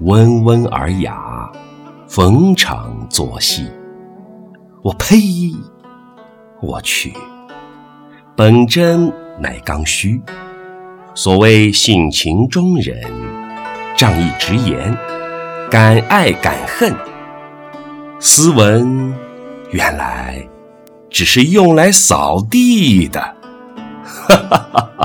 温文尔雅，逢场作戏。我呸！我去，本真乃刚需。所谓性情中人，仗义直言，敢爱敢恨。斯文原来只是用来扫地的，哈哈哈哈。